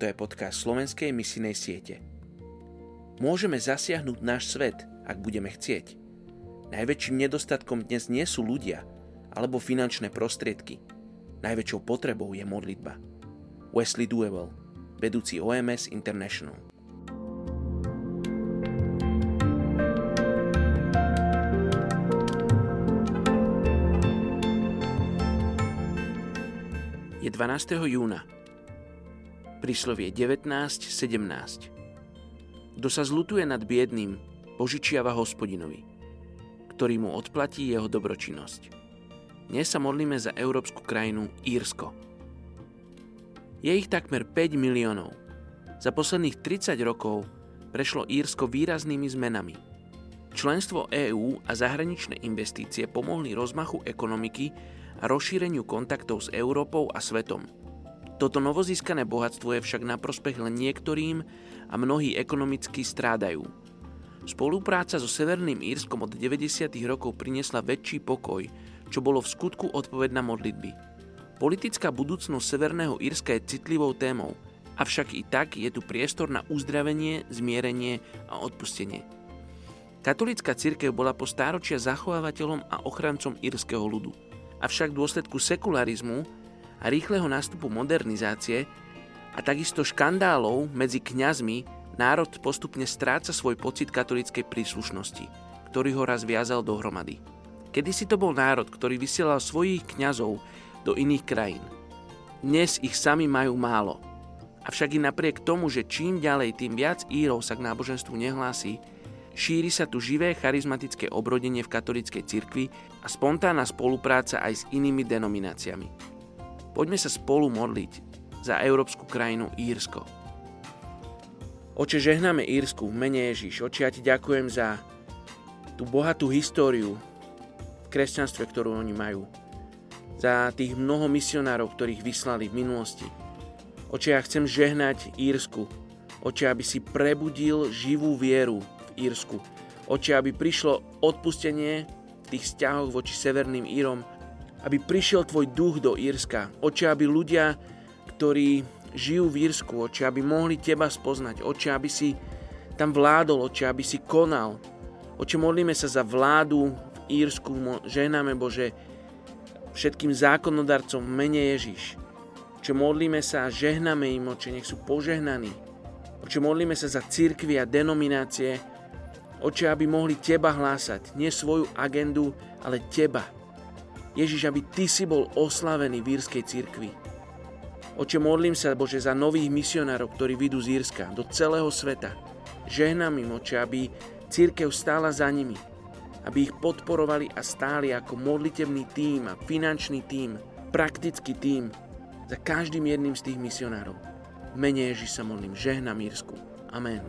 Toto je podcast slovenskej misijnej siete. Môžeme zasiahnuť náš svet, ak budeme chcieť. Najväčším nedostatkom dnes nie sú ľudia alebo finančné prostriedky. Najväčšou potrebou je modlitba. Wesley Duewell, vedúci OMS International. Je 12. júna Príslovie 19.17 Kto sa zlutuje nad biedným, požičiava hospodinovi, ktorý mu odplatí jeho dobročinnosť. Dnes sa modlíme za európsku krajinu Írsko. Je ich takmer 5 miliónov. Za posledných 30 rokov prešlo Írsko výraznými zmenami. Členstvo EÚ a zahraničné investície pomohli rozmachu ekonomiky a rozšíreniu kontaktov s Európou a svetom – toto novozískané bohatstvo je však na prospech len niektorým a mnohí ekonomicky strádajú. Spolupráca so Severným Írskom od 90. rokov priniesla väčší pokoj, čo bolo v skutku odpoveď na modlitby. Politická budúcnosť Severného Írska je citlivou témou, avšak i tak je tu priestor na uzdravenie, zmierenie a odpustenie. Katolická církev bola po stáročia zachovávateľom a ochrancom írskeho ľudu. Avšak v dôsledku sekularizmu a rýchleho nástupu modernizácie a takisto škandálov medzi kňazmi národ postupne stráca svoj pocit katolíckej príslušnosti, ktorý ho raz viazal dohromady. Kedy si to bol národ, ktorý vysielal svojich kňazov do iných krajín. Dnes ich sami majú málo. Avšak i napriek tomu, že čím ďalej, tým viac Írov sa k náboženstvu nehlási, šíri sa tu živé charizmatické obrodenie v katolíckej cirkvi a spontánna spolupráca aj s inými denomináciami. Poďme sa spolu modliť za európsku krajinu Írsko. Oče, žehnáme Írsku v mene Ježiš. Oče, ja ti ďakujem za tú bohatú históriu v kresťanstve, ktorú oni majú. Za tých mnoho misionárov, ktorých vyslali v minulosti. Oče, ja chcem žehnať Írsku. Oče, aby si prebudil živú vieru v Írsku. Oče, aby prišlo odpustenie v tých vzťahoch voči Severným Írom aby prišiel tvoj duch do Írska. Oče, aby ľudia, ktorí žijú v Írsku, oče, aby mohli teba spoznať. Oče, aby si tam vládol, oče, aby si konal. Oče, modlíme sa za vládu v Írsku, ženáme Bože, všetkým zákonodarcom v mene Ježiš. Oče, modlíme sa a žehname im, oče, nech sú požehnaní. Oče, modlíme sa za církvy a denominácie, oče, aby mohli teba hlásať, nie svoju agendu, ale teba. Ježiš, aby Ty si bol oslavený v írskej cirkvi. Oče, modlím sa, Bože, za nových misionárov, ktorí vidú z Írska do celého sveta. Žehnám im, Oče, aby církev stála za nimi, aby ich podporovali a stáli ako modlitevný tím a finančný tím, praktický tím za každým jedným z tých misionárov. V mene Ježiš sa modlím, žehnám Írsku. Amen.